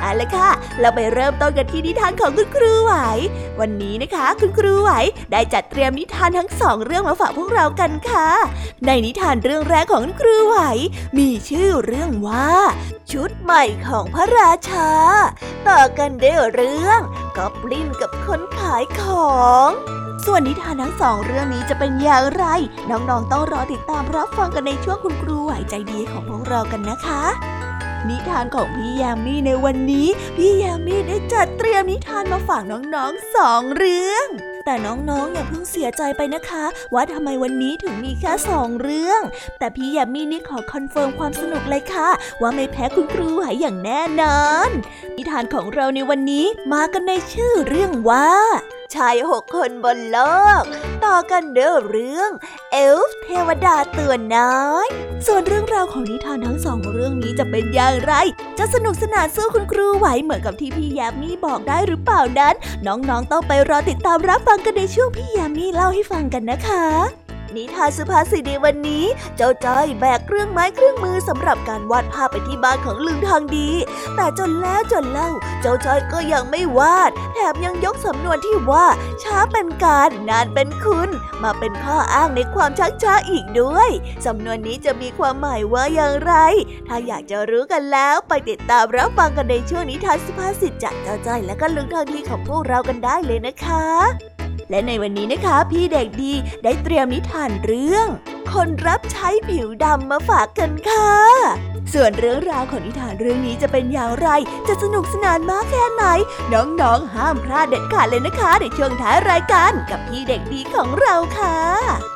เอาละค่ะ เราไปเริ่มต้นกันที่นิทานของคุณครูไหว วันนี้นะคะ คุณครูไหวได้จัดเตรียมนิทานทั้งสองเรื่องมาฝากพวกเรากันค่ะ ในนิทานเรื่องแรกของคุณครูไหว มีชื่อเรื่องว่า ชุดใหม่ของพระราชา ต่อกันด้วยเรื่องกอบลินกับคนขายของส่วนนิทานทั้งสองเรื่องนี้จะเป็นอย่างไร น้องๆต้องรอติดตามรับฟังกันในช่วงคุณครูไหวใจดีของพวกเรากันนะคะ นิทานของพี่ยามีในวันนี้ พี่ยามีได้จัดเตรียมนิทานมาฝากน้องๆสองเรื่อง แต่น้องๆอย่าเพิ่งเสียใจไปนะคะ ว่าทำไมวันนี้ถึงมีแค่สองเรื่อง แต่พี่ยามีนี่ขอ confirm ความสนุกเลยค่ะ ว่าไม่แพ้คุณครูหายอย่างแน่นอน นิทานของเราในวันนี้มากันในชื่อเรื่องว่าชายหกคนบนโลก ต่อกันด้วยเรื่องเอลฟ์เทวดาตัวน้อย ส่วนเรื่องราวของนิทานทั้งสองเรื่องนี้จะเป็นอย่างไร จะสนุกสนานสู้คุณครูไหวเหมือนกับที่พี่ยามีบอกได้หรือเปล่านั้น น้องๆต้องไปรอติดตามรับฟังกันในช่วงพี่ยามีเล่าให้ฟังกันนะคะ นิทานสุภาษิตในวันนี้ เจ้าจ้อยแบกเครื่องไม้เครื่องมือสำหรับการวาดภาพไปที่บ้านของลุงทางดี แต่จนแล้วจนเล่า เจ้าจ้อยก็ยังไม่วาด แถมยังยกสำนวนที่ว่า ช้าเป็นการนานเป็นคุณ มาเป็นข้ออ้างในความชักช้าอีกด้วย สำนวนนี้จะมีความหมายว่าอย่างไร ถ้าอยากจะรู้กันแล้วไปติดตามรับฟังกันในช่วงนิทานสุภาษิตจากเจ้าจ้อยและก็ลุงทางดีของพวกเรากันได้เลยนะคะ และในวันนี้นะคะ พี่เด็กดีได้เตรียมนิทานเรื่อง คนรับใช้ผิวดำมาฝากกันค่ะ ส่วนเรื่องราวของนิทานเรื่องนี้จะเป็นอย่างไร จะสนุกสนานมากแค่ไหน น้องๆ ห้ามพลาดเด็ดขาดเลยนะคะ ในช่วงท้ายรายการกับพี่เด็กดีของเราค่ะ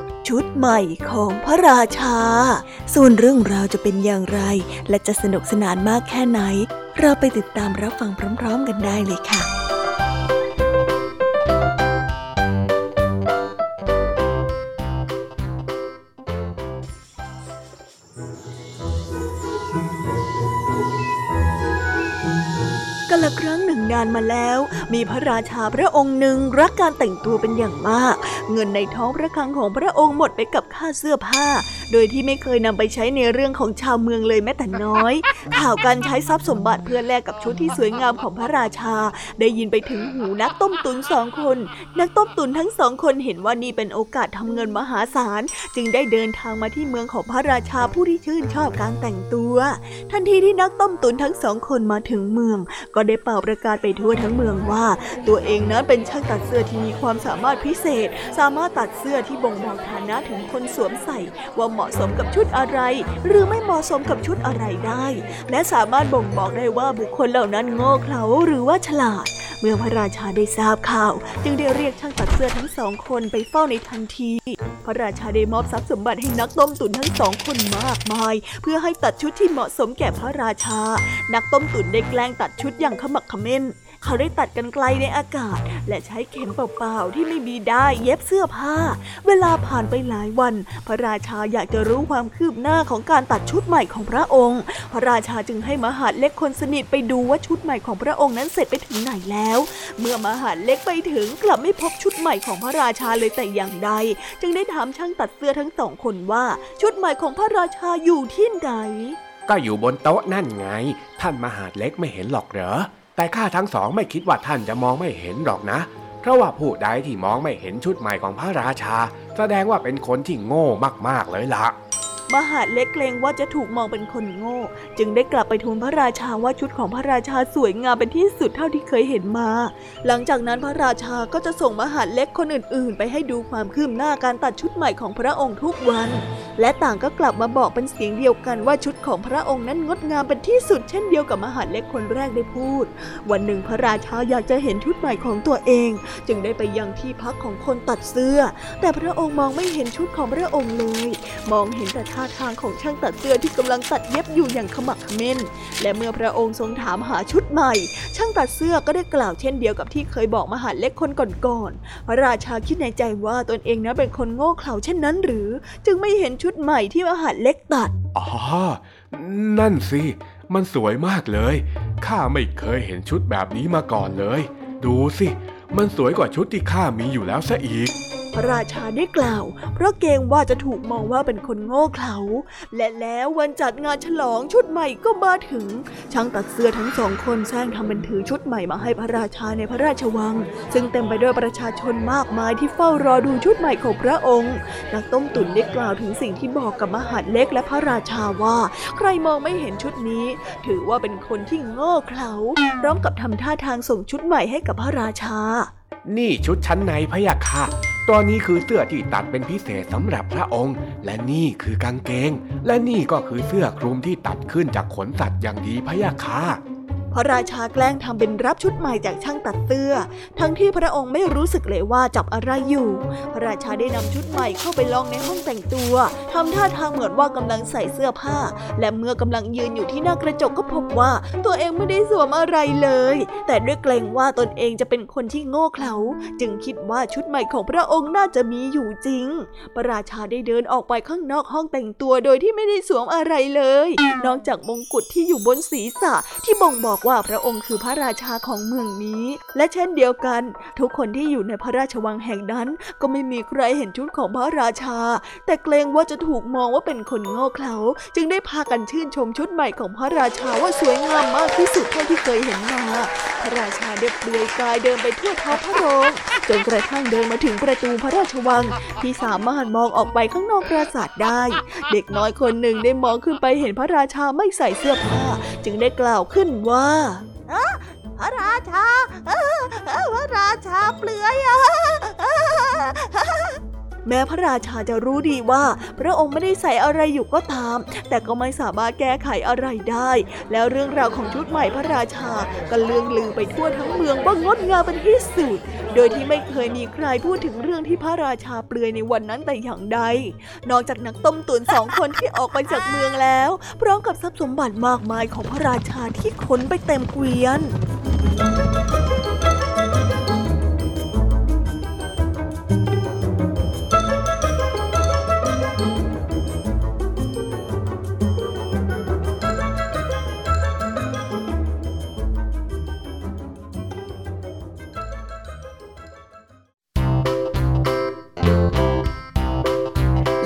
ชุดใหม่ของพระราชา ส่วนเรื่องราวจะเป็นอย่างไร และจะสนุกสนานมากแค่ไหน เราไปติดตามรับฟังพร้อม ๆ กันได้เลยค่ะ นานมาแล้ว มีพระราชาพระองค์หนึ่งรักการแต่งตัวเป็นอย่างมาก เงินในท้องพระคลังของพระองค์หมดไปกับค่าเสื้อผ้า โดยที่ไม่เคยนำไปใช้ในเรื่องของชาวเมืองเลยแม้แต่น้อย ข่าวการใช้ทรัพย์สมบัติเพื่อแลกกับชุดที่สวยงามของพระราชา ได้ยินไปถึงหูนักต้มตุนสองคน นักต้มตุนทั้งสองคนเห็นว่านี่เป็นโอกาสทำเงินมหาศาล จึงได้เดินทางมาที่เมืองของพระราชาผู้ที่ชื่นชอบการแต่งตัว ทันทีที่นักต้มตุนทั้งสองคนมาถึงเมือง ก็ได้เป่าประกาศไปทั่วทั้งเมืองว่า ตัวเองนั้นเป็นช่างตัดเสื้อที่มีความสามารถพิเศษ สามารถตัดเสื้อที่บ่งบอกฐานะถึงคนสวมใส่ ว่าเหมาะสมกับชุดอะไร หรือไม่เหมาะสมกับชุดอะไรได้ และสามารถบ่งบอกได้ว่าบุคคลเหล่านั้นโง่เขลาหรือว่าฉลาด เมื่อพระราชาได้ทราบข่าว จึงได้เรียกช่างตัดเสื้อทั้งสองคนไปเฝ้าในทันที พระราชาได้มอบทรัพย์สมบัติให้นักต้มตุ๋นทั้งสองคนมากมาย เพื่อให้ตัดชุดที่เหมาะสมแก่พระราชา นักต้มตุ๋นได้แกล้งตัดชุดอย่างขมักขม้น เขาได้ตัดกันไกลในอากาศ และใช้เข็มเปล่าๆที่ไม่มีได้เย็บเสื้อผ้า เวลาผ่านไปหลายวัน พระราชาอยากจะรู้ความคืบหน้าของการตัดชุดใหม่ของพระองค์ พระราชาจึงให้มหาดเล็กคนสนิทไปดูว่าชุดใหม่ของพระองค์นั้นเสร็จไปถึงไหนแล้ว เมื่อมหาดเล็กไปถึงกลับไม่พบชุดใหม่ของพระราชาเลยแต่อย่างใด จึงได้ถามช่างตัดเสื้อทั้งสองคนว่าชุดใหม่ของพระราชาอยู่ที่ไหน ก็อยู่บนโต๊ะนั่นไง ท่านมหาดเล็กไม่เห็นหรอกเหรอ แต่ข้าทั้งสองไม่คิดว่าท่านจะมองไม่เห็นหรอกนะ เพราะว่าผู้ใดที่มองไม่เห็นชุดใหม่ของพระราชา แสดงว่าเป็นคนที่โง่มากๆเลยละ่ะ มหาดเล็กเกรงว่าจะถูกมองเป็นคนโง่ จึงได้กลับไปทูลพระราชาว่าชุดของพระราชาสวยงามเป็นที่สุดเท่าที่เคยเห็นมา หลังจากนั้นพระราชาก็จะส่งมหาดเล็กคนอื่น ๆ ไปให้ดูความคืบหน้าการตัดชุดใหม่ของพระองค์ทุกวัน และต่างก็กลับมาบอกเป็นเสียงเดียวกันว่าชุดของพระองค์นั้นงดงามเป็นที่สุดเช่นเดียวกับมหาดเล็กคนแรกได้พูด วันหนึ่งพระราชาอยากจะเห็นชุดใหม่ของตัวเอง จึงได้ไปยังที่พักของคนตัดเสื้อ แต่พระองค์มองไม่เห็นชุดของพระองค์เลย มองเห็นแต่ท่าทางของช่างตัดเสื้อที่กำลังตัดเย็บอยู่อย่างขมักขม้น และเมื่อพระองค์ทรงถามหาชุดใหม่ ช่างตัดเสื้อก็ได้กล่าวเช่นเดียวกับที่เคยบอกมหาเล็กคนก่อนๆพระราชาคิดในใจว่าตนเองนั้นเป็นคนโง่เขลาเช่นนั้นหรือ จึงไม่เห็นชุดใหม่ที่มหาเล็กตัดอ๋อนั่นสิมันสวยมากเลย ข้าไม่เคยเห็นชุดแบบนี้มาก่อนเลย ดูสิ มันสวยกว่าชุดที่ข้ามีอยู่แล้วซะอีก พระราชาได้กล่าว เพราะเกรงว่าจะถูกมองว่าเป็นคนโง่เขลา และแล้ววันจัดงานฉลองชุดใหม่ก็มาถึง ช่างตัดเสื้อทั้งสองคนแซงทำเป็นถือชุดใหม่มาให้พระราชาในพระราชวัง ซึ่งเต็มไปด้วยประชาชนมากมายที่เฝ้ารอดูชุดใหม่ของพระองค์ นักต้มตุ๋นได้กล่าวถึงสิ่งที่บอกกับมหาดเล็กและพระราชาว่า ใครมองไม่เห็นชุดนี้ ถือว่าเป็นคนที่โง่เขลาพร้อมกับทำท่าทางส่งชุดใหม่ให้กับพระราชา นี่ชุดชั้นในพะยะค่ะ ตัวนี้คือเสื้อที่ตัดเป็นพิเศษสำหรับพระองค์ และนี่คือกางเกง และนี่ก็คือเสื้อคลุมที่ตัดขึ้นจากขนสัตว์อย่างดีพะยะค่ะ พระราชาแกล้งทำเป็นรับชุดใหม่จากช่างตัดเสื้อ ทั้งที่พระองค์ไม่รู้สึกเลยว่าจับอะไรอยู่ พระราชาได้นำชุดใหม่เข้าไปลองในห้องแต่งตัวทำท่าทางเหมือนว่ากำลังใส่เสื้อผ้า และเมื่อกำลังยืนอยู่ที่หน้ากระจกก็พบว่าตัวเองไม่ได้สวมอะไรเลย แต่ด้วยเกรงว่าตนเองจะเป็นคนที่โง่เขลาจึงคิดว่าชุดใหม่ของพระองค์น่าจะมีอยู่จริง พระราชาได้เดินออกไปข้างนอกห้องแต่งตัวโดยที่ไม่ได้สวมอะไรเลย นอกจากมงกุฎที่อยู่บนศีรษะที่บ่งบอกว่าพระองค์คือพระราชาของเมืองนี้ และเช่นเดียวกัน ทุกคนที่อยู่ในพระราชวังแห่งนั้น ก็ไม่มีใครเห็นชุดของพระราชา แต่เกรงว่าจะถูกมองว่าเป็นคนโง่เขลาจึงได้พากันชื่นชมชุดใหม่ของพระราชาว่าสวยงามมากที่สุดเท่าที่เคยเห็นมาพระราชาเด็บเปลือยกายเดินไปทั่วท้องพระโรงจนกระทั่งเดินมาถึงประตูพระราชวัง ที่สามารถมองออกไปข้างนอกปราสาทได้ เด็กน้อยคนหนึ่งได้มองขึ้นไปเห็นพระราชาไม่ใส่เสื้อผ้า จึงได้กล่าวขึ้นว่าพระราชาพระราชาเปลือย แม้พระราชาจะรู้ดีว่า พระองค์ไม่ได้ใส่อะไรอยู่ก็ตาม แต่ก็ไม่สามารถแก้ไขอะไรได้ แล้วเรื่องราวของชุดใหม่พระราชาก็เลืองลือไปทั่วทั้งเมืองว่างดงามเป็นที่สุด โดยที่ไม่เคยมีใครพูดถึงเรื่องที่พระราชาเปลือยในวันนั้นแต่อย่างใด นอกจากนักต้มตุ๋นสองคนที่ออกไปจากเมืองแล้ว พร้อมกับทรัพย์สมบัติมากมายของพระราชาที่ขนไปเต็มเกวียน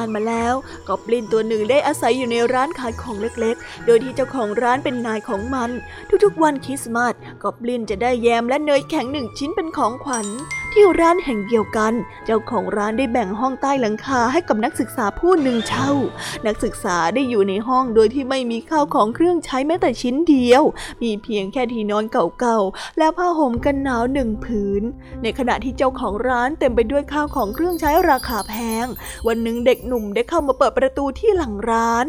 านมาแล้วกอบลินตัวหนึ่งได้อาศัยอยู่ในร้านขายของเล็กๆ โดยที่เจ้าของร้านเป็นนายของมัน ทุกๆวันคริสต์มาสกอบลินจะได้แยมและเนยแข็งหนึ่งชิ้นเป็นของขวัญ ที่ร้านแห่งเดียวกัน เจ้าของร้านได้แบ่งห้องใต้หลังคาให้กับนักศึกษาผู้หนึ่งเช่า นักศึกษาได้อยู่ในห้องโดยที่ไม่มีข้าวของเครื่องใช้แม้แต่ชิ้นเดียว มีเพียงแค่ที่นอนเก่าๆ และผ้าห่มกันหนาวหนึ่งผืน ในขณะที่เจ้าของร้านเต็มไปด้วยข้าวของเครื่องใช้ราคาแพง วันหนึ่งเด็กหนุ่มได้เข้ามาเปิดประตูที่หลังร้าน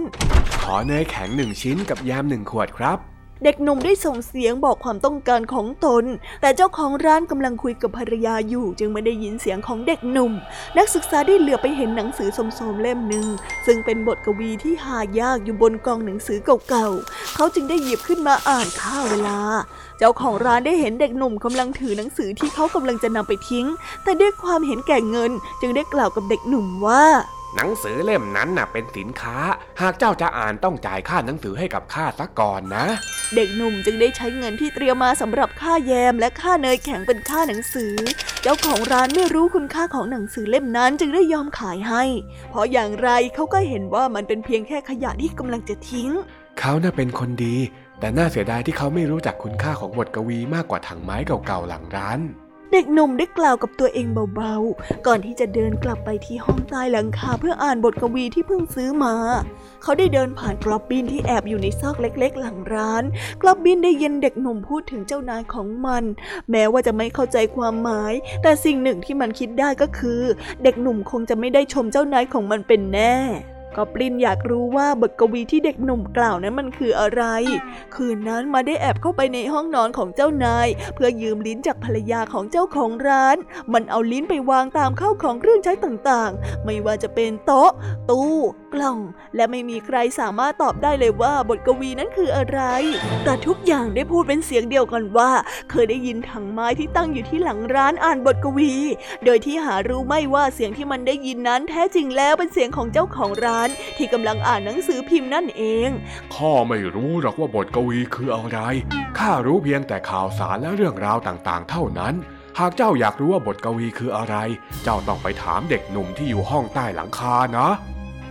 ขอเนยแข็งหนึ่งชิ้นกับยามหนึ่งขวดครับ เด็กหนุ่มได้ส่งเสียงบอกความต้องการของตน แต่เจ้าของร้านกำลังคุยกับภรรยาอยู่ จึงไม่ได้ยินเสียงของเด็กหนุ่ม นักศึกษาได้เหลือไปเห็นหนังสือสมๆเล่มหนึ่ง ซึ่งเป็นบทกวีที่หายากอยู่บนกองหนังสือเก่าๆ เขาจึงได้หยิบขึ้นมาอ่านข้าเวลา เจ้าของร้านได้เห็นเด็กหนุ่มกำลังถือหนังสือที่เขากำลังจะนำไปทิ้ง แต่ด้วยความเห็นแก่เงิน จึงได้กล่าวกับเด็กหนุ่มว่า หนังสือเล่มนั้นน่ะเป็นสินค้า หากเจ้าจะอ่านต้องจ่ายค่าหนังสือให้กับข้าซะก่อนนะ เด็กหนุ่มจึงได้ใช้เงินที่เตรียมมาสำหรับค่าแยมและค่าเนยแข็งเป็นค่าหนังสือ เจ้าของร้านไม่รู้คุณค่าของหนังสือเล่มนั้นจึงได้ยอมขายให้ เพราะอย่างไรเขาก็เห็นว่ามันเป็นเพียงแค่ขยะที่กำลังจะทิ้ง เขาน่าเป็นคนดี แต่น่าเสียดายที่เขาไม่รู้จักคุณค่าของบทกวีมากกว่าถังไม้เก่าๆหลังร้าน เด็กหนุ่มได้กล่าวกับตัวเองเบาๆ ก่อนที่จะเดินกลับไปที่ห้องใต้หลังคาเพื่ออ่านบทกวีที่เพิ่งซื้อมา เขาได้เดินผ่านกรอบบินที่แอบอยู่ในซอกเล็ก ๆ หลังร้าน กรอบบินได้ยินเด็กหนุ่มพูดถึงเจ้านายของมัน แม้ว่าจะไม่เข้าใจความหมาย แต่สิ่งหนึ่งที่มันคิดได้ก็คือ เด็กหนุ่มคงจะไม่ได้ชมเจ้านายของมันเป็นแน่ กอบลินอยากรู้ว่าบทกวีที่เด็กหนุ่มกล่าวนั้นมันคืออะไร คืนนั้นมาได้แอบเข้าไปในห้องนอนของเจ้านาย เพื่อยืมลิ้นจากภรรยาของเจ้าของร้าน มันเอาลิ้นไปวางตามเข้าของเครื่องใช้ต่างๆ ไม่ว่าจะเป็นโต๊ะ ตู้ กล่อง และไม่มีใครสามารถตอบได้เลยว่าบทกวีนั้นคืออะไร แต่ทุกอย่างได้พูดเป็นเสียงเดียวกันว่า เคยได้ยินถังไม้ที่ตั้งอยู่ที่หลังร้านอ่านบทกวี โดยที่หารู้ไม่ว่าเสียงที่มันได้ยินนั้นแท้จริงแล้วเป็นเสียงของเจ้าของร้านานที่กำลังอ่านหนังสือพิมพ์นั่นเอง ข้าไม่รู้หรอกว่าบทกวีคืออะไร ข้ารู้เพียงแต่ข่าวสารและเรื่องราวต่างๆ เท่านั้น หากเจ้าอยากรู้ว่าบทกวีคืออะไร เจ้าต้องไปถามเด็กหนุ่มที่อยู่ห้องใต้หลังคานะ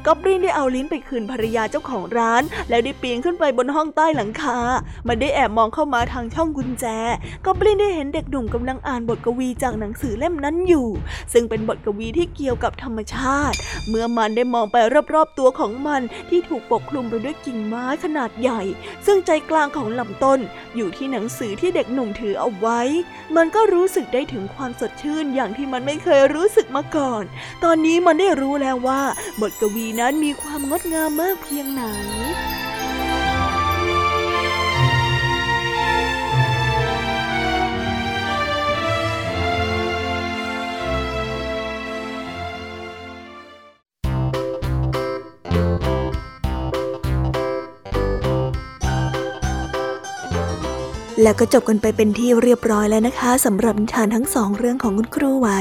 กอบลินได้เอาลิ้นไปคืนภรรยาเจ้าของร้าน แล้วได้ปีนขึ้นไปบนห้องใต้หลังคา มันได้แอบมองเข้ามาทางช่องกุญแจกอบลินได้เห็นเด็กหนุ่มกำลังอ่านบทกวีจากหนังสือเล่มนั้นอยู่ ซึ่งเป็นบทกวีที่เกี่ยวกับธรรมชาติ เมื่อมันได้มองไปรอบๆตัวของมันที่ถูกปกคลุมไปด้วยกิ่งไม้ขนาดใหญ่ ซึ่งใจกลางของลำต้น อยู่ที่หนังสือที่เด็กหนุ่มถือเอาไว้ มันก็รู้สึกได้ถึงความสดชื่นอย่างที่มันไม่เคยรู้สึกมาก่อน ตอนนี้มันได้รู้แล้วว่าบทกวีนั้นมีความงดงามมากเพียงไหนแล้วก็จบกันไปเป็นที่เรียบร้อยแล้วนะคะสำหรับนิทานทั้งสองเรื่องของคุณครูไว้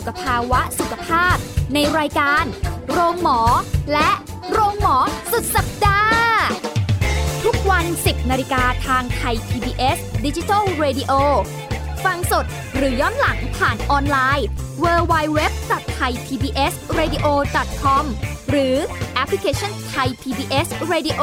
สุขภาวะสุขภาพ ในรายการ โรงหมอ และโรงหมอสุดสัปดาห์ ทุกวัน 10นาฬิกาทางไทย PBS Digital Radio ฟังสดหรือย้อนหลังผ่านออนไลน์ www.thaipbsradio.com หรือแอปพลิเคชัน Thai PBS Radio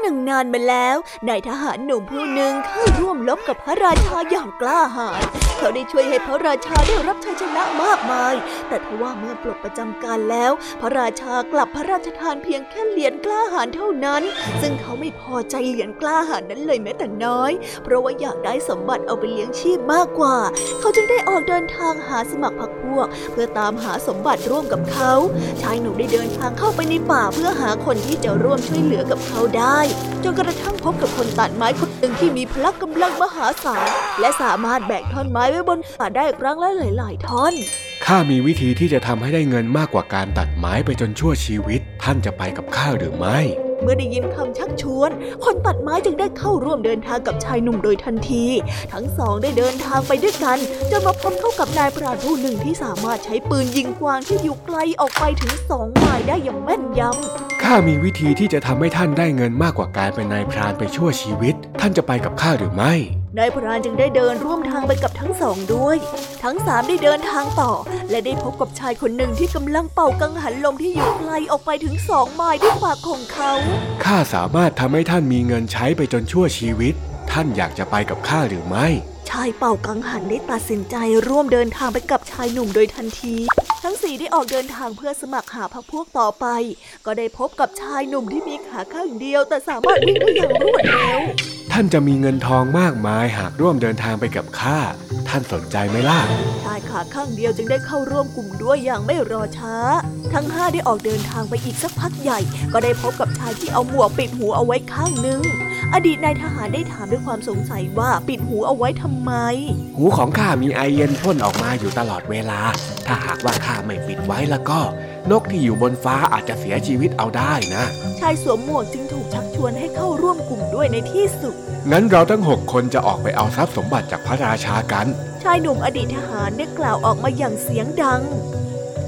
หนึ่งนานมาแล้วนายทหารหนุ่มผู้หนึ่งเข้าร่วมลบกับพระราชาอย่างกล้าหาญ เขาได้ช่วยให้พระราชาได้รับชัยชนะมากมาย แต่ทว่าเมื่อปลดประจำการแล้ว พระราชากลับพระราชทานเพียงแค่เหรียญกล้าหาญเท่านั้น ซึ่งเขาไม่พอใจเหรียญกล้าหาญนั้นเลยแม้แต่น้อย เพราะว่าอยากได้สมบัติเอาไปเลี้ยงชีพมากกว่า เขาจึงได้ออกเดินทางหาสมัครพรรคพวก เพื่อตามหาสมบัติร่วมกับเขา ชายหนุ่มได้เดินทางเข้าไปในป่าเพื่อหาคนที่จะร่วมช่วยเหลือกับเขาได้จนกระทั่งพบกับคนตัดไม้คนหนึ่งที่มีพละกำลังมหาศาลและสามารถแบกท่อนไม้ไว้บนป่าได้ครั้งละหลาย ๆท่อนข้ามีวิธีที่จะทำให้ได้เงินมากกว่าการตัดไม้ไปจนชั่วชีวิต ท่านจะไปกับข้าหรือไม่ เมื่อได้ยินคำชักชวน คนตัดไม้จึงได้เข้าร่วมเดินทางกับชายหนุ่มโดยทันที ทั้งสองได้เดินทางไปด้วยกันจนมาพบเข้ากับนายพรานผู้หนึ่งที่สามารถใช้ปืนยิงกวางที่อยู่ไกลออกไปถึงสองไมล์ได้อย่างแม่นยำข้ามีวิธีที่จะทำให้ท่านได้เงินมากกว่าการเป็นนายพรานไปชั่วชีวิต ท่านจะไปกับข้าหรือไม่ นายพรานจึงได้เดินร่วมทางไปกับทั้งสองด้วย ทั้งสามได้เดินทางต่อ และได้พบกับชายคนหนึ่งที่กำลังเป่ากังหันลมที่อยู่ไกลออกไปถึงสองไมล์ด้วยปากของเขา ข้าสามารถทำให้ท่านมีเงินใช้ไปจนชั่วชีวิต ท่านอยากจะไปกับข้าหรือไม่ ชายเป่ากังหันได้ตัดสินใจร่วมเดินทางไปกับชายหนุ่มโดยทันทีทั้งสี่ได้ออกเดินทางเพื่อสมัครหาพักพวกต่อไป ก็ได้พบกับชายหนุ่มที่มีขาข้างเดียว แต่สามารถวิ่งได้อย่างรวดเร็ว ท่านจะมีเงินทองมากมายหากร่วมเดินทางไปกับข้า ท่านสนใจไหมล่ะ ชายขาข้างเดียวจึงได้เข้าร่วมกลุ่มด้วยอย่างไม่รอช้า ทั้งห้าได้ออกเดินทางไปอีกสักพักใหญ่ ก็ได้พบกับชายที่เอาหมวกปิดหูเอาไว้ข้างหนึงอดีตนายทหารได้ถามด้วยความสงสัยว่าปิดหูเอาไว้ทำไม หูของข้ามีไอเย็นพ่นออกมาอยู่ตลอดเวลา ถ้าหากว่าข้าไม่ปิดไว้แล้วก็ นกที่อยู่บนฟ้าอาจจะเสียชีวิตเอาได้นะ ชายสวมหมวกจึงถูกชักชวนให้เข้าร่วมกลุ่มด้วยในที่สุด งั้นเราทั้งหกคนจะออกไปเอาทรัพย์สมบัติจากพระราชากัน ชายหนุ่มอดีตทหารได้กล่าวออกมาอย่างเสียงดัง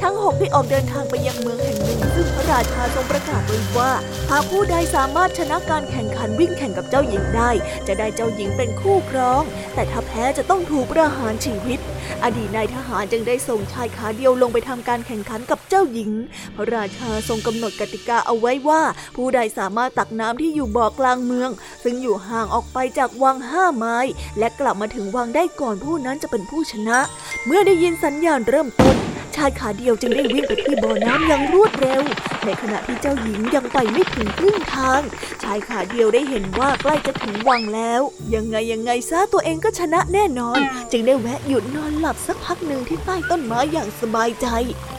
ทั้งหกได้ออกเดินทางไปยังเมืองแห่งหนึ่ง ซึ่งพระราชาทรงประกาศไว้ว่า หากผู้ใดสามารถชนะการแข่งขันวิ่งแข่งกับเจ้าหญิงได้ จะได้เจ้าหญิงเป็นคู่ครอง แต่ถ้าแพ้จะต้องถูกประหารชีวิต อดีตนายทหารจึงได้ส่งชายขาเดียวลงไปทำการแข่งขันกับเจ้าหญิง พระราชาทรงกำหนดกติกาเอาไว้ว่า ผู้ใดสามารถตักน้ำที่อยู่บ่อกลางเมือง ซึ่งอยู่ห่างออกไปจากวังห้าไม้ และกลับมาถึงวังได้ก่อนผู้นั้นจะเป็นผู้ชนะ เมื่อได้ยินสัญญาณเริ่มต้น ชายขาเดียวจึงได้วิ่งไปที่บ่อน้ำอย่างรวดเร็ว ในขณะที่เจ้าหญิงยังไปไม่ถึงครึ่งทาง ชายขาเดียวได้เห็นว่าใกล้จะถึงวังแล้ว ยังไงยังไงซะตัวเองก็ชนะแน่นอน จึงได้แวะหยุดนอนหลับสักพักหนึ่งที่ใต้ต้นไม้อย่างสบายใจ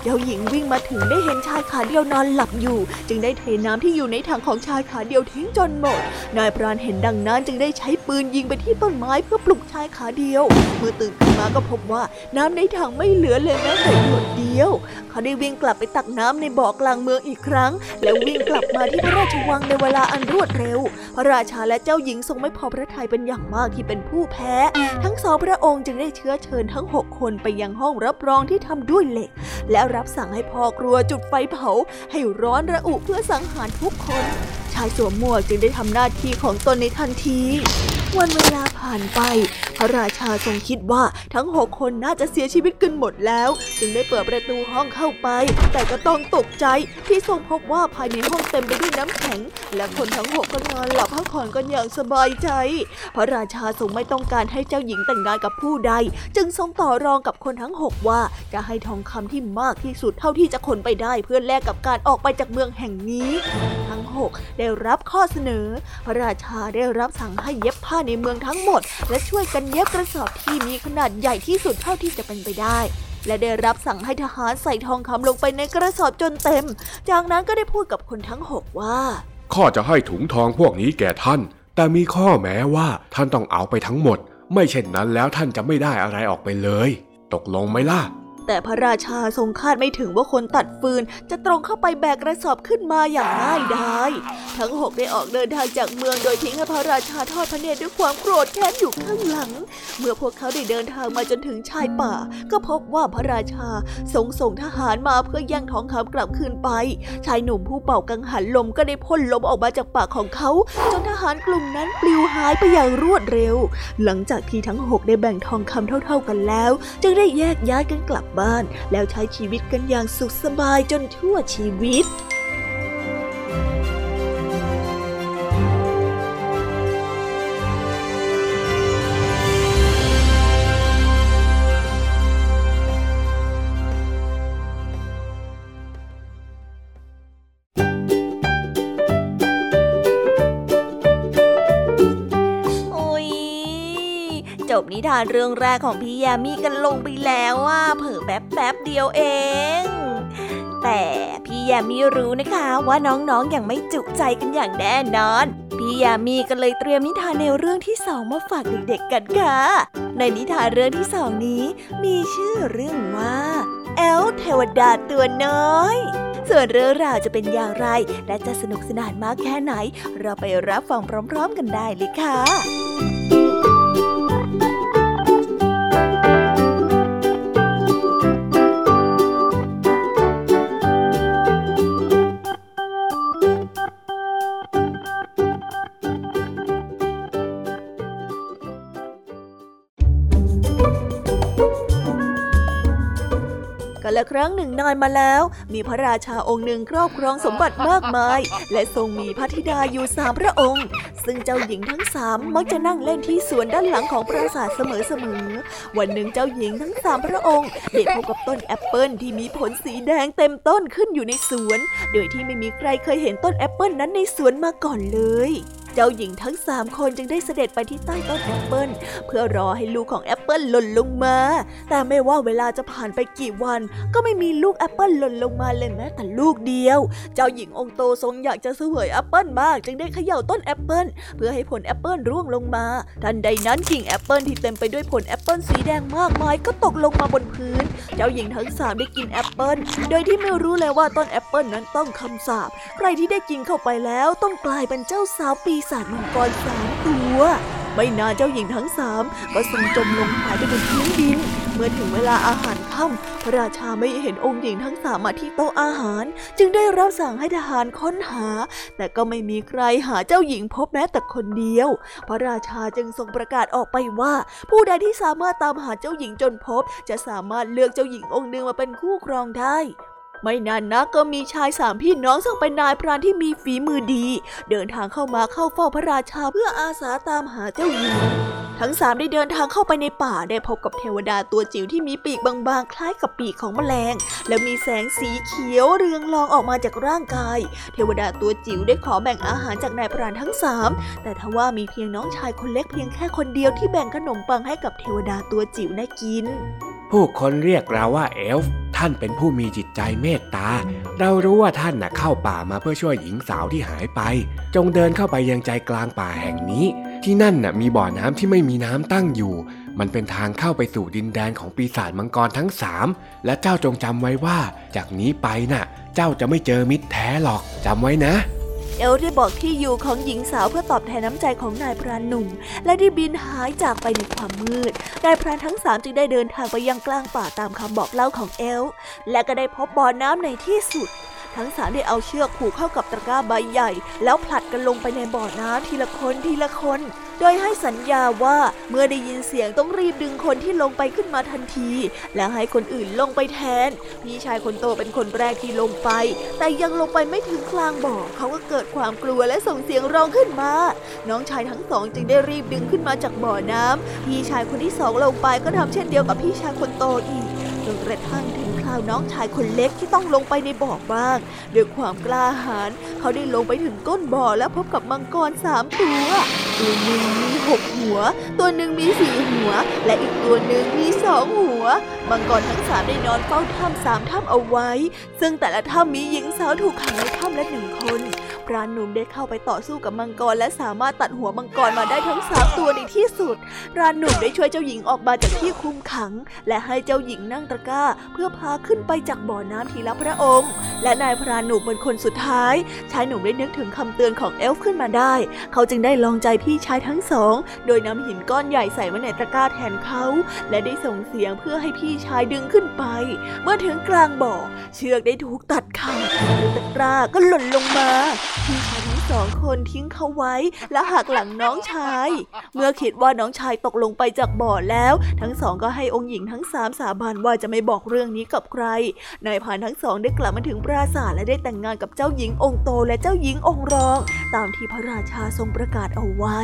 เจ้าหญิงวิ่งมาถึงได้เห็นชายขาเดียวนอนหลับอยู่ จึงได้เทน้ำที่อยู่ในถังของชายขาเดียวทิ้งจนหมด นายพรานเห็นดังนั้นจึงได้ใช้ปืนยิงไปที่ต้นไม้เพื่อปลุกชายขาเดียว เมื่อตื่นขึ้นมาก็พบว่าน้ำในถังไม่เหลือเลยแม้แต่หยดเดียว เขาได้วิ่งกลับไปตักน้ำในบ่อกลางเมืองอีกครั้ง แล้ววิ่งกลับมาที่พระราชวังในเวลาอันรวดเร็ว พระราชาและเจ้าหญิงทรงไม่พอพระทัยเป็นอย่างมากที่เป็นผู้แพ้ ทั้งสองพระองค์จึงได้เชื้อเชิญทั้งหกคนไปยังห้องรับรองที่ทำด้วยเหล็ก และรับสั่งให้พ่อครัวจุดไฟเผา ให้ร้อนระอุเพื่อสังหารทุกคน ชายสวมหมวกจึงได้ทำหน้าที่ของตนในทันที วันเวลาผ่านไป พระราชาทรงคิดว่าทั้งหกคนน่าจะเสียชีวิตกันหมดแล้ว จึงได้เปิดประตูห้องเข้าไป แต่ก็ต้องตกใจที่ทรงพบว่าภายในห้องเต็มไปด้วยน้ำแข็ง และคนทั้งหกก็นอนหลับพักผ่อนกันอย่างสบายใจ พระราชาทรงไม่ต้องการให้เจ้าหญิงแต่งงานกับผู้ใด จึงทรงต่อรองกับคนทั้งหกว่าจะให้ทองคำที่มากที่สุดเท่าที่จะขนไปได้เพื่อแลกกับการออกไปจากเมืองแห่งนี้ ทั้งหกไได้รับข้อเสนอ พระราชาได้รับสั่งให้เย็บผ้าในเมืองทั้งหมด และช่วยกันเย็บกระสอบที่มีขนาดใหญ่ที่สุดเท่าที่จะเป็นไปได้ และได้รับสั่งให้ทหารใส่ทองคำลงไปในกระสอบจนเต็ม จากนั้นก็ได้พูดกับคนทั้งหกว่า ข้าจะให้ถุงทองพวกนี้แก่ท่าน แต่มีข้อแม้ว่าท่านต้องเอาไปทั้งหมด ไม่เช่นนั้นแล้วท่านจะไม่ได้อะไรออกไปเลย ตกลงไหมล่ะ แต่พระราชาทรงคาดไม่ถึงว่าคนตัดฟืน จะตรงเข้าไปแบกกระสอบขึ้นมาอย่างง่ายดายทั้งหกได้ออกเดินทางจากเมืองโดยทิ้งให้พระราชาทอดพระเนตรด้วยความโกรธแค้นอยู่ข้างหลัง เมื่อพวกเขาได้เดินทางมาจนถึงชายป่า ก็พบว่าพระราชาทรงส่งทหารมาเพื่อแย่งทองคำกลับคืนไป ชายหนุ่มผู้เป่ากังหันลมก็ได้พ่นลมออกมาจากปากของเขา จนทหารกลุ่มนั้นปลิวหายไปอย่างรวดเร็ว หลังจากที่ทั้งหกได้แบ่งทองคำเท่า ๆกันแล้ว จึงได้แยกย้ายกันกลับบ้านแล้วใช้ชีวิตกันอย่างสุขสบายจนทั่วชีวิต นิทานเรื่องแรกของพี่ยามีกันลงไปแล้วว่าเผอแป๊บแป๊บเดียวเอง แต่พี่ยามีรู้นะคะว่าน้องๆออย่างไม่จุใจกันอย่างแน่นอน พี่ยามีก็เลยเตรียมนิทานแนวเรื่องที่สองมาฝากเด็กๆกันค่ะ ในนิทานเรื่องที่สองนี้ มีชื่อเรื่องว่า แอลเทวดาตัวน้อยส่วนเรื่องราวจะเป็นอย่างไร และจะสนุกสนานมากแค่ไหน เราไปรับฟังพร้อม ๆ กันได้เลยค่ะ กันละครั้งหนึ่งนานมาแล้ว มีพระราชาองค์หนึ่งครอบครองสมบัติมากมาย และทรงมีพระธิดาอยู่สามพระองค์ ซึ่งเจ้าหญิงทั้งสามมักจะนั่งเล่นที่สวนด้านหลังของปราสาทเสมอๆ วันหนึ่งเจ้าหญิงทั้งสามพระองค์ได้พบกับต้นแอปเปิลที่มีผลสีแดงเต็มต้นขึ้นอยู่ในสวน โดยที่ไม่มีใครเคยเห็นต้นแอปเปิลนั้นในสวนมาก่อนเลย เจ้าหญิงทั้งสามคนจึงได้เสด็จไปที่ใต้ต้นแอปเปิลเพื่อรอให้ลูกของแอปเปิลหล่นลงมา แต่ไม่ว่าเวลาจะผ่านไปกี่วัน ก็ไม่มีลูกแอปเปิลหล่นลงมาเลยแม้แต่ลูกเดียว เจ้าหญิงองค์โตทรงอยากจะเสวยแอปเปิลมากจึงได้เขย่าต้นแอปเปิลเพื่อให้ผลแอปเปิลร่วงลงมา ทันใดนั้นกิ่งแอปเปิลที่เต็มไปด้วยผลแอปเปิลสีแดงมากมายก็ตกลงมาบนพื้น เจ้าหญิงทั้งสามได้กินแอปเปิลโดยที่ไม่รู้เลยว่าต้นแอปเปิลนั้นต้องคำสาปใครที่ได้กินเข้าไปแล้วต้องกลายเป็นเจ้าสาวปีศาจมังกรสามตัว ไม่นานเจ้าหญิงทั้งสามก็ทรงจมลงหายไปบนพื้นดิน เมื่อถึงเวลาอาหารค่ำพระราชาไม่เห็นองค์หญิงทั้งสามมาที่โต๊ะอาหาร จึงได้รับสั่งให้ทหารค้นหา แต่ก็ไม่มีใครหาเจ้าหญิงพบแม้แต่คนเดียว พระราชาจึงทรงประกาศออกไปว่า ผู้ใดที่สามารถตามหาเจ้าหญิงจนพบ จะสามารถเลือกเจ้าหญิงองค์หนึ่งมาเป็นคู่ครองได้ ไม่นานนักก็มีชายสามพี่น้องซึ่งเป็นนายพรานที่มีฝีมือดี เดินทางเข้ามาเข้าเฝ้าพระราชาเพื่ออาสาตามหาเจ้าหญิงทั้งสามได้เดินทางเข้าไปในป่าได้พบกับเทวดาตัวจิ๋วที่มีปีกบางๆ คล้ายกับปีกของแมลง และมีแสงสีเขียวเรืองรองออกมาจากร่างกาย เทวดาตัวจิ๋วได้ขอแบ่งอาหารจากนายพรานทั้งสามแต่ทว่ามีเพียงน้องชายคนเล็กเพียงแค่คนเดียวที่แบ่งขนมปังให้กับเทวดาตัวจิ๋วได้กิน ผู้คนเรียกเราว่าเอลฟ์ท่านเป็นผู้มีจิตใจเมตตา เรารู้ว่าท่านน่ะเข้าป่ามาเพื่อช่วยหญิงสาวที่หายไป จงเดินเข้าไปยังใจกลางป่าแห่งนี้ ที่นั่นน่ะมีบ่อน้ำที่ไม่มีน้ำตั้งอยู่ มันเป็นทางเข้าไปสู่ดินแดนของปีศาจมังกรทั้งสามและเจ้าจงจำไว้ว่า จากนี้ไปน่ะ เจ้าจะไม่เจอมิตรแท้หรอกจำไว้นะ เอลได้บอกที่อยู่ของหญิงสาวเพื่อตอบแทนน้ำใจของนายพรานหนุ่ม และได้บินหายจากไปในความมืด นายพรานทั้งสามจึงได้เดินทางไปยังกลางป่าตามคำบอกเล่าของเอลและก็ได้พบบ่อน้ำในที่สุด ทั้งสามได้เอาเชือกผูกเข้ากับตะกร้าใบใหญ่ แล้วผลัดกันลงไปในบ่อน้ำทีละคนทีละคน โดยให้สัญญาว่าเมื่อได้ยินเสียงต้องรีบดึงคนที่ลงไปขึ้นมาทันที และให้คนอื่นลงไปแทน พี่ชายคนโตเป็นคนแรกที่ลงไป แต่ยังลงไปไม่ถึงกลางบ่อเขาก็เกิดความกลัวและส่งเสียงร้องขึ้นมา น้องชายทั้งสองจึงได้รีบดึงขึ้นมาจากบ่อน้ำพี่ชายคนที่สองลงไปก็ทำเช่นเดียวกับพี่ชายคนโตอีกจนกระทั่งถึงาวน้องชายคนเล็กที่ต้องลงไปในบ่อบ้างด้วยความกล้าหาญเขาได้ลงไปถึงก้นบ่อแล้วพบกับมังกรสามตัวตัวหนึ่งมีหกหัว ตัวหนึ่งมีสี่หัว และอีกตัวหนึ่งมีสองหัว มังกรทั้งสามได้นอนเฝ้าถ้ำสามถ้ำเอาไว้ ซึ่งแต่ละถ้ำมีหญิงสาวถูกขังในถ้ำละหนึ่งคน พรานหนุ่มได้เข้าไปต่อสู้กับมังกรและสามารถตัดหัวมังกรมาได้ทั้งสามตัวในที่สุด พรานหนุ่มได้ช่วยเจ้าหญิงออกมาจากที่คุมขัง และให้เจ้าหญิงนั่งตะกร้า เพื่อพาขึ้นไปจากบ่อน้ำทีละพระองค์ และนายพรานหนุ่มเป็นคนสุดท้าย ชายหนุ่มได้นึกถึงคำเตือนของเอลฟ์ขึ้นมาได้ เขาจึงได้ลองใจพี่ชายทั้งสอง โดยนำหินก้อนใหญ่ใส่ไว้ในตะกร้าแทนเขา และได้ส่งเสียงเพื่อให้พี่ชายดึงขึ้นไป เมื่อถึงกลางบ่อ เชือกได้ถูกตัดขาดตะกร้าก็หล่นลงมาพี่ชายทั้งสองคนทิ้งเขาไว้ และหักหลังน้องชาย เมื่อคิดว่าน้องชายตกลงไปจากบ่อแล้ว ทั้งสองก็ให้องค์หญิงทั้งสามสาบานว่าจะไม่บอกเรื่องนี้กับใครนายพานทั้งสองได้กลับมาถึงปราสาทและได้แต่งงานกับเจ้าหญิงองค์โตและเจ้าหญิงองค์รอง ตามที่พระราชาทรงประกาศเอาไว้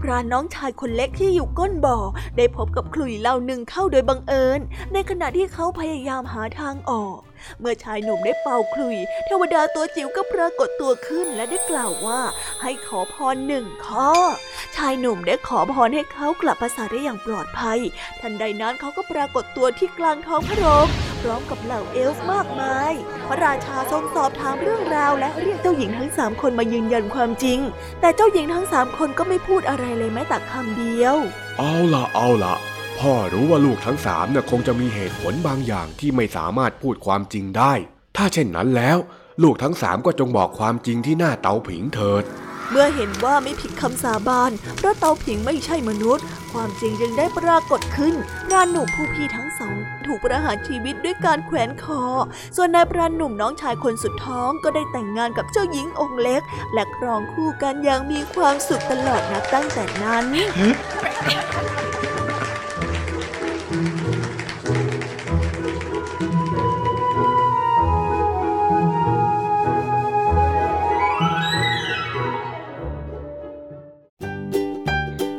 พรานน้องชายคนเล็กที่อยู่ก้นบ่อ ได้พบกับขลุ่ยเหล่าหนึ่งเข้าโดยบังเอิญ ในขณะที่เขาพยายามหาทางออก เมื่อชายหนุ่มได้เป่าขลุ่ยเทวดาตัวจิ๋วก็ปรากฏตัวขึ้นและได้กล่าวว่า ให้ขอพรหนึ่งข้อ ชายหนุ่มได้ขอพรให้เขากลับภาษาได้อย่างปลอดภัย ทันใดนั้นเขาก็ปรากฏตัวที่กลางท้องพระโรงพร้อมกับเหล่าเอลฟ์มากมาย พระราชาทรงสอบถามเรื่องราวและเรียกเจ้าหญิงทั้งสามคนมายืนยันความจริง แต่เจ้าหญิงทั้งสามคนก็ไม่พูดอะไรเลยแม้แต่คำเดียว เอาละเอาละ พ่อรู้ว่าลูกทั้งสามน่ะคงจะมีเหตุผลบางอย่างที่ไม่สามารถพูดความจริงได้ ถ้าเช่นนั้นแล้ว ลูกทั้งสามก็จงบอกความจริงที่หน้าเตาผิงเถิด เมื่อเห็นว่าไม่ผิดคำสาบานเพราะเตาผิงไม่ใช่มนุษย์ ความจริงจึงได้ปรากฏขึ้นพรานหนุ่มผู้พี่ทั้งสอง ถูกประหารชีวิตด้วยการแขวนคอ ส่วนนายพรานหนุ่มน้องชายคนสุดท้องก็ได้แต่งงานกับเจ้าหญิงองค์เล็ก และครองคู่กันอย่างมีความสุขตลอดนับตั้งแต่นั้น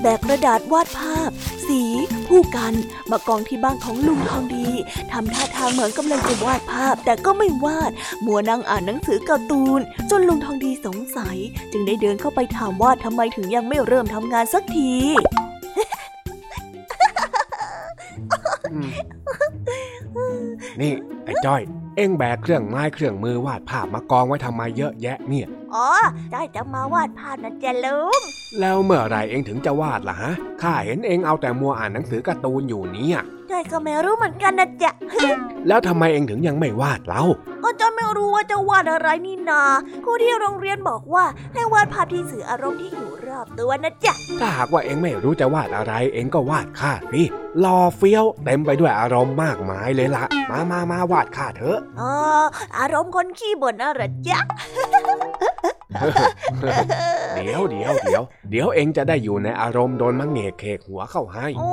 แบกกระดาษวาดภาพ สี ผู้กันมากองที่บ้านของลุงทองดีทำท่าทางเหมือนกำลังจะวาดภาพ แต่ก็ไม่วาด มัวนั่งอ่านหนังสือการ์ตูน จนลุงทองดีสงสัย จึงได้เดินเข้าไปถามว่าทำไมถึงยังไม่เริ่มทำงานสักทีนี่ไอ้จ้อย เอ็งแบกเครื่องไม้เครื่องมือวาดภาพมากองไว้ทำไมเยอะแยะเนี่ยอ๋อจ้อยจะมาวาดภาพนะจ๊ะลุง แล้วเมื่อไหรเอ็งถึงจะวาดล่ะฮะ ข้าเห็นเอ็งเอาแต่มัวอ่านหนังสือการ์ตูนอยู่เนี่ยจ้อยก็ไม่รู้เหมือนกันนะจ๊ะแล้วทำไมเอ็งถึงยังไม่วาดเล่าก็จ้อยไม่รู้ว่าจะวาดอะไรนี่นาครูที่โรงเรียนบอกว่าให้วาดภาพที่สื่ออารมณ์ที่อยู่รอบตัวนะจ๊ะ ถ้าหากว่าเอ็งไม่รู้จะวาดอะไร เอ็งก็วาดข้าสิหล่อเฟี้ยวเต็มไปด้วยอารมณ์มากมายเลยละมามามาวาดข้าเถอะอ๋ออารมณ์คนขี้บ่นนะเหรอจ๊ะเดี๋ยวเดี๋ยวเดี๋ยวเดี๋ยวเอ็งจะได้อยู่ในอารมณ์โดนมังเงกเคกหัวเข้าให้ โอ้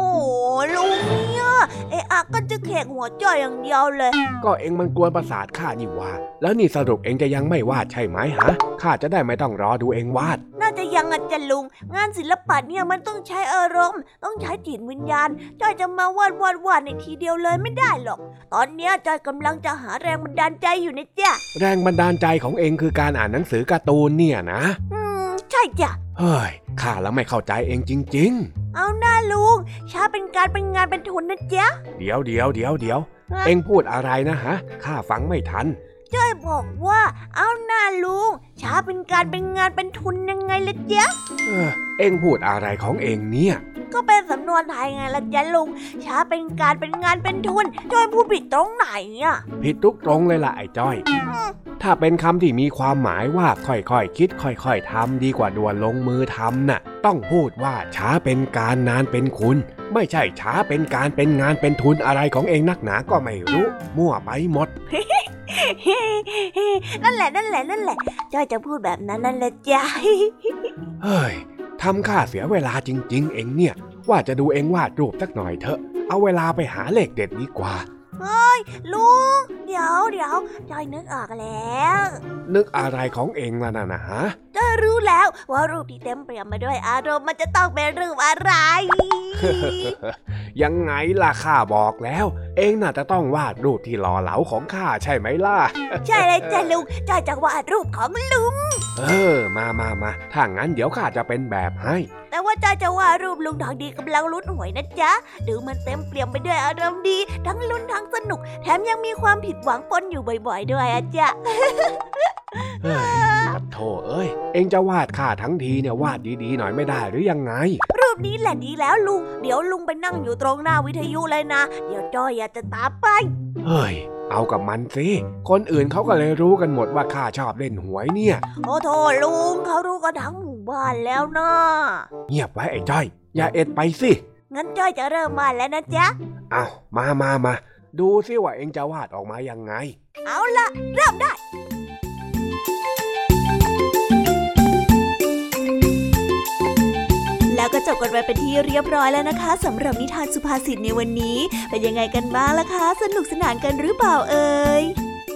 ลุงเนี่ยไอ้อาก็จะแขกหัวจ้อยอย่างเดียวเลย ก็เอ็งมันกวนประสาทข้านี่หว่า แล้วนี่สรุปเอ็งจะยังไม่วาดใช่ไหมฮะข้าจะได้ไม่ต้องรอดูเอ็งวาด น่าจะยังอะจะลุง งานศิลปะเนี่ยมันต้องใช้อารมณ์ ต้องใช้จิตวิญญาณจ้อยจะมาวาดวาดวาดในทีเดียวเลยไม่ได้หรอก ตอนเนี้ยจ้อยกำลังจะหาแรงบันดาลใจอยู่นะจ๊ะแรงบันดาลใจของเอ็งคือการอ่านหนังสือการ์ตูนเนี่ยนะ อืม ใช่จ้ะ เฮ้ย ข้าแล้วไม่เข้าใจเอ็งจริงเอาหน้าลุงช้าเป็นการเป็นงานเป็นทุนนะจ๊ะๆเดี๋ยวเดี๋ยวเดี๋ยวเดี๋ยว เอ็งพูดอะไรนะฮะ ข้าฟังไม่ทัน จ้อยบอกว่าเอาหน้าลุงช้าเป็นการเป็นงานเป็นทุนยังไงล่ะจ๊ะเออเอ็งพูดอะไรของเอ็งเนี่ย ก็เป็นสำนวนไทยไงล่ะจ๊ะลุงช้าเป็นการเป็นงานเป็นทุนจ้อยพูดผิดตรงไหนอะผิดทุกตรงเลยล่ะไอ้จ้อย ถ้าเป็นคำที่มีความหมายว่าค่อยๆคิด ค่อยๆทำดีกว่าด่วนลงมือทำน่ะ ต้องพูดว่าช้าเป็นการนานเป็นคุณ ไม่ใช่ช้าเป็นการเป็นงานเป็นทุนอะไรของเองนักหนาก็ไม่รู้ มั่วไปหมด นั่นแหละนั่นแหละนั่นแหละจ้อยจะพูดแบบนั้นนั่นแหละจ้ะเฮ้ยทำข้าเสียเวลาจริง ๆ เองเนี่ย ว่าจะดูเองวาดรูปสักหน่อยเถอะ เอาเวลาไปหาเลขเด็ดดีกว่า ลุงเดี๋ยวเดี๋ยวจ้อยนึกออกแล้ว นึกอะไรของเองล่ะนะนะฮะจ้อยรู้แล้วว่ารูปที่เต็มเปี่ยมไปด้วยอารมณ์มันจะต้องเป็นรูปอะไร ยังไงล่ะข้าบอกแล้ว เองน่าจะต้องวาดรูปที่หล่อเหลาของข้าใช่ไหมล่ะ ใช่เลยจ้ะลุงจ้อยจะวาดรูปของลุง เออ มามามาถ้างั้นเดี๋ยวข้าจะเป็นแบบให้ แต่ว่าจ้อยจะวาดรูปลุงทองดีกำลังลุ้นหวยนะจ๊ะ ดูมันเต็มเปี่ยมไปด้วยอารมณ์ดี ทั้งลุ้นทั้งสนุก แถมยังมีความผิดหวังปนอยู่บ่อย ๆ ด้วยอะจ๊ะเฮ้ยปัดโถเอ้ย เองจะวาดข้าทั้งทีเนี่ยวาดดีๆหน่อยไม่ได้หรือยังไง รูปนี้แหละดีแล้วลุง เดี๋ยวลุงไปนั่งอยู่ตรงหน้าวิทยุเลยนะ เดี๋ยวจ้อยอยากจะตามไป เฮ้ยเอากับมันสิ คนอื่นเขาก็เลยรู้กันหมดว่าข้าชอบเล่นหวยเนี่ย โอ้โทลุงเขารู้กันทั้งหมู่ บ้านแล้วนะเงียบไว้ไอ้จ้อย อย่าเอ็ดไปสิ งั้นจ้อยจะเริ่มมาแล้วนะจ๊ะ เอามามามา ดูสิว่าเองจะวาดออกมายังไง เอาละเริ่มได้ แล้วก็จบกันไปเป็นที่เรียบร้อยแล้วนะคะสำหรับนิทานสุภาษิตในวันนี้ เป็นยังไงกันบ้างล่ะคะ สนุกสนานกันหรือเปล่าเอ่ย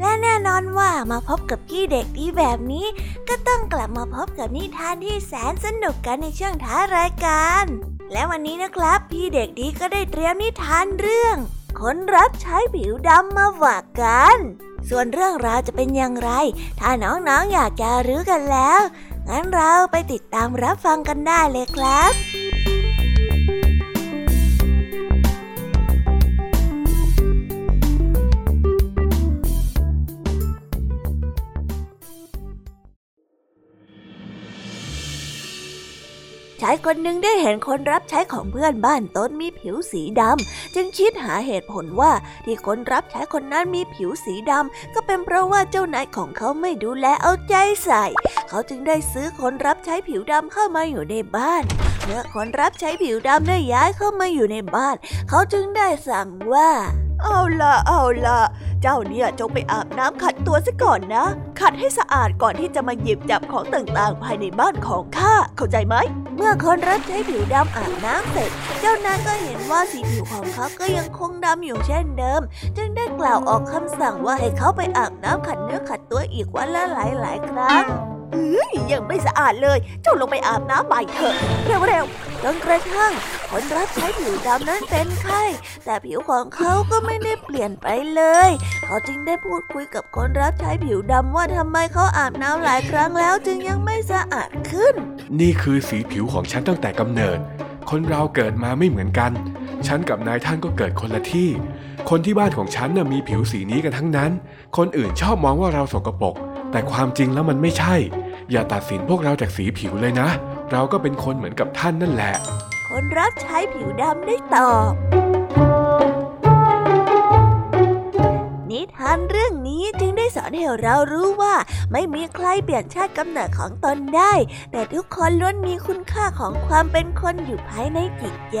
และแน่นอนว่ามาพบกับพี่เด็กดีแบบนี้ ก็ต้องกลับมาพบกับนิทานที่แสนสนุกกันในช่วงท้ายรายการ และวันนี้นะครับ พี่เด็กดีก็ได้เตรียมนิทานเรื่องคนรับใช้ผิวดำมาฝากกัน ส่วนเรื่องราวจะเป็นอย่างไร ถ้าน้องๆออยากจะรู้กันแล้ว งั้นเราไปติดตามรับฟังกันได้เลยครับ ชายคนหนึ่งได้เห็นคนรับใช้ของเพื่อนบ้านตนมีผิวสีดำจึงคิดหาเหตุผลว่าที่คนรับใช้คนนั้นมีผิวสีดำก็เป็นเพราะว่าเจ้านายของเขาไม่ดูแลเอาใจใส่ เขาจึงได้ซื้อคนรับใช้ผิวดำเข้ามาอยู่ในบ้านเมื่อคนรับใช้ผิวดำได้ย้ายเข้ามาอยู่ในบ้าน เขาจึงได้สั่งว่า เอาล่ะเอาล่ะเจ้าเนี่ยจงไปอาบน้ำขัดตัวซะก่อนนะ ขัดให้สะอาดก่อนที่จะมาหยิบจับของต่างๆ ภายในบ้านของข้าเข้าใจไหม เมื่อคนรับใช้ผิวดำอาบน้ำเสร็จ เจ้านายก็เห็นว่าสีผิวของเขาก็ยังคงดำอยู่เช่นเดิม จึงได้กล่าวออกคำสั่งว่าให้เขาไปอาบน้ำขัดเนื้อขัดตัวอีกวันละหลายๆครั้ง เอ้ยยังไม่สะอาดเลยเจ้าลงไปอาบน้ำใหม่เถอะ เร็วๆจนกระทั่งคนรับใช้ผิวดำนั้นเป็นไข้ แต่ผิวของเขาก็ไม่ได้เปลี่ยนไปเลย เขาจึงได้พูดคุยกับคนรับใช้ผิวดำว่าทำไมเขาอาบน้ำหลายครั้งแล้วจึงยังไม่สะอาดขึ้น นี่คือสีผิวของฉันตั้งแต่กำเนิด คนเราเกิดมาไม่เหมือนกัน ฉันกับนายท่านก็เกิดคนละที่ คนที่บ้านของฉันน่ะมีผิวสีนี้กันทั้งนั้น คนอื่นชอบมองว่าเราสกปรก แต่ความจริงแล้วมันไม่ใช่ อย่าตัดสินพวกเราจากสีผิวเลยนะ เราก็เป็นคนเหมือนกับท่านนั่นแหละ คนรับใช้ผิวดำได้ตอบ นิทานเรื่องนี้จึงได้สอนให้เรารู้ว่าไม่มีใครเปลี่ยนชาติกำเนิดของตนได้ แต่ทุกคนล้วนมีคุณค่าของความเป็นคนอยู่ภายในจิตใจ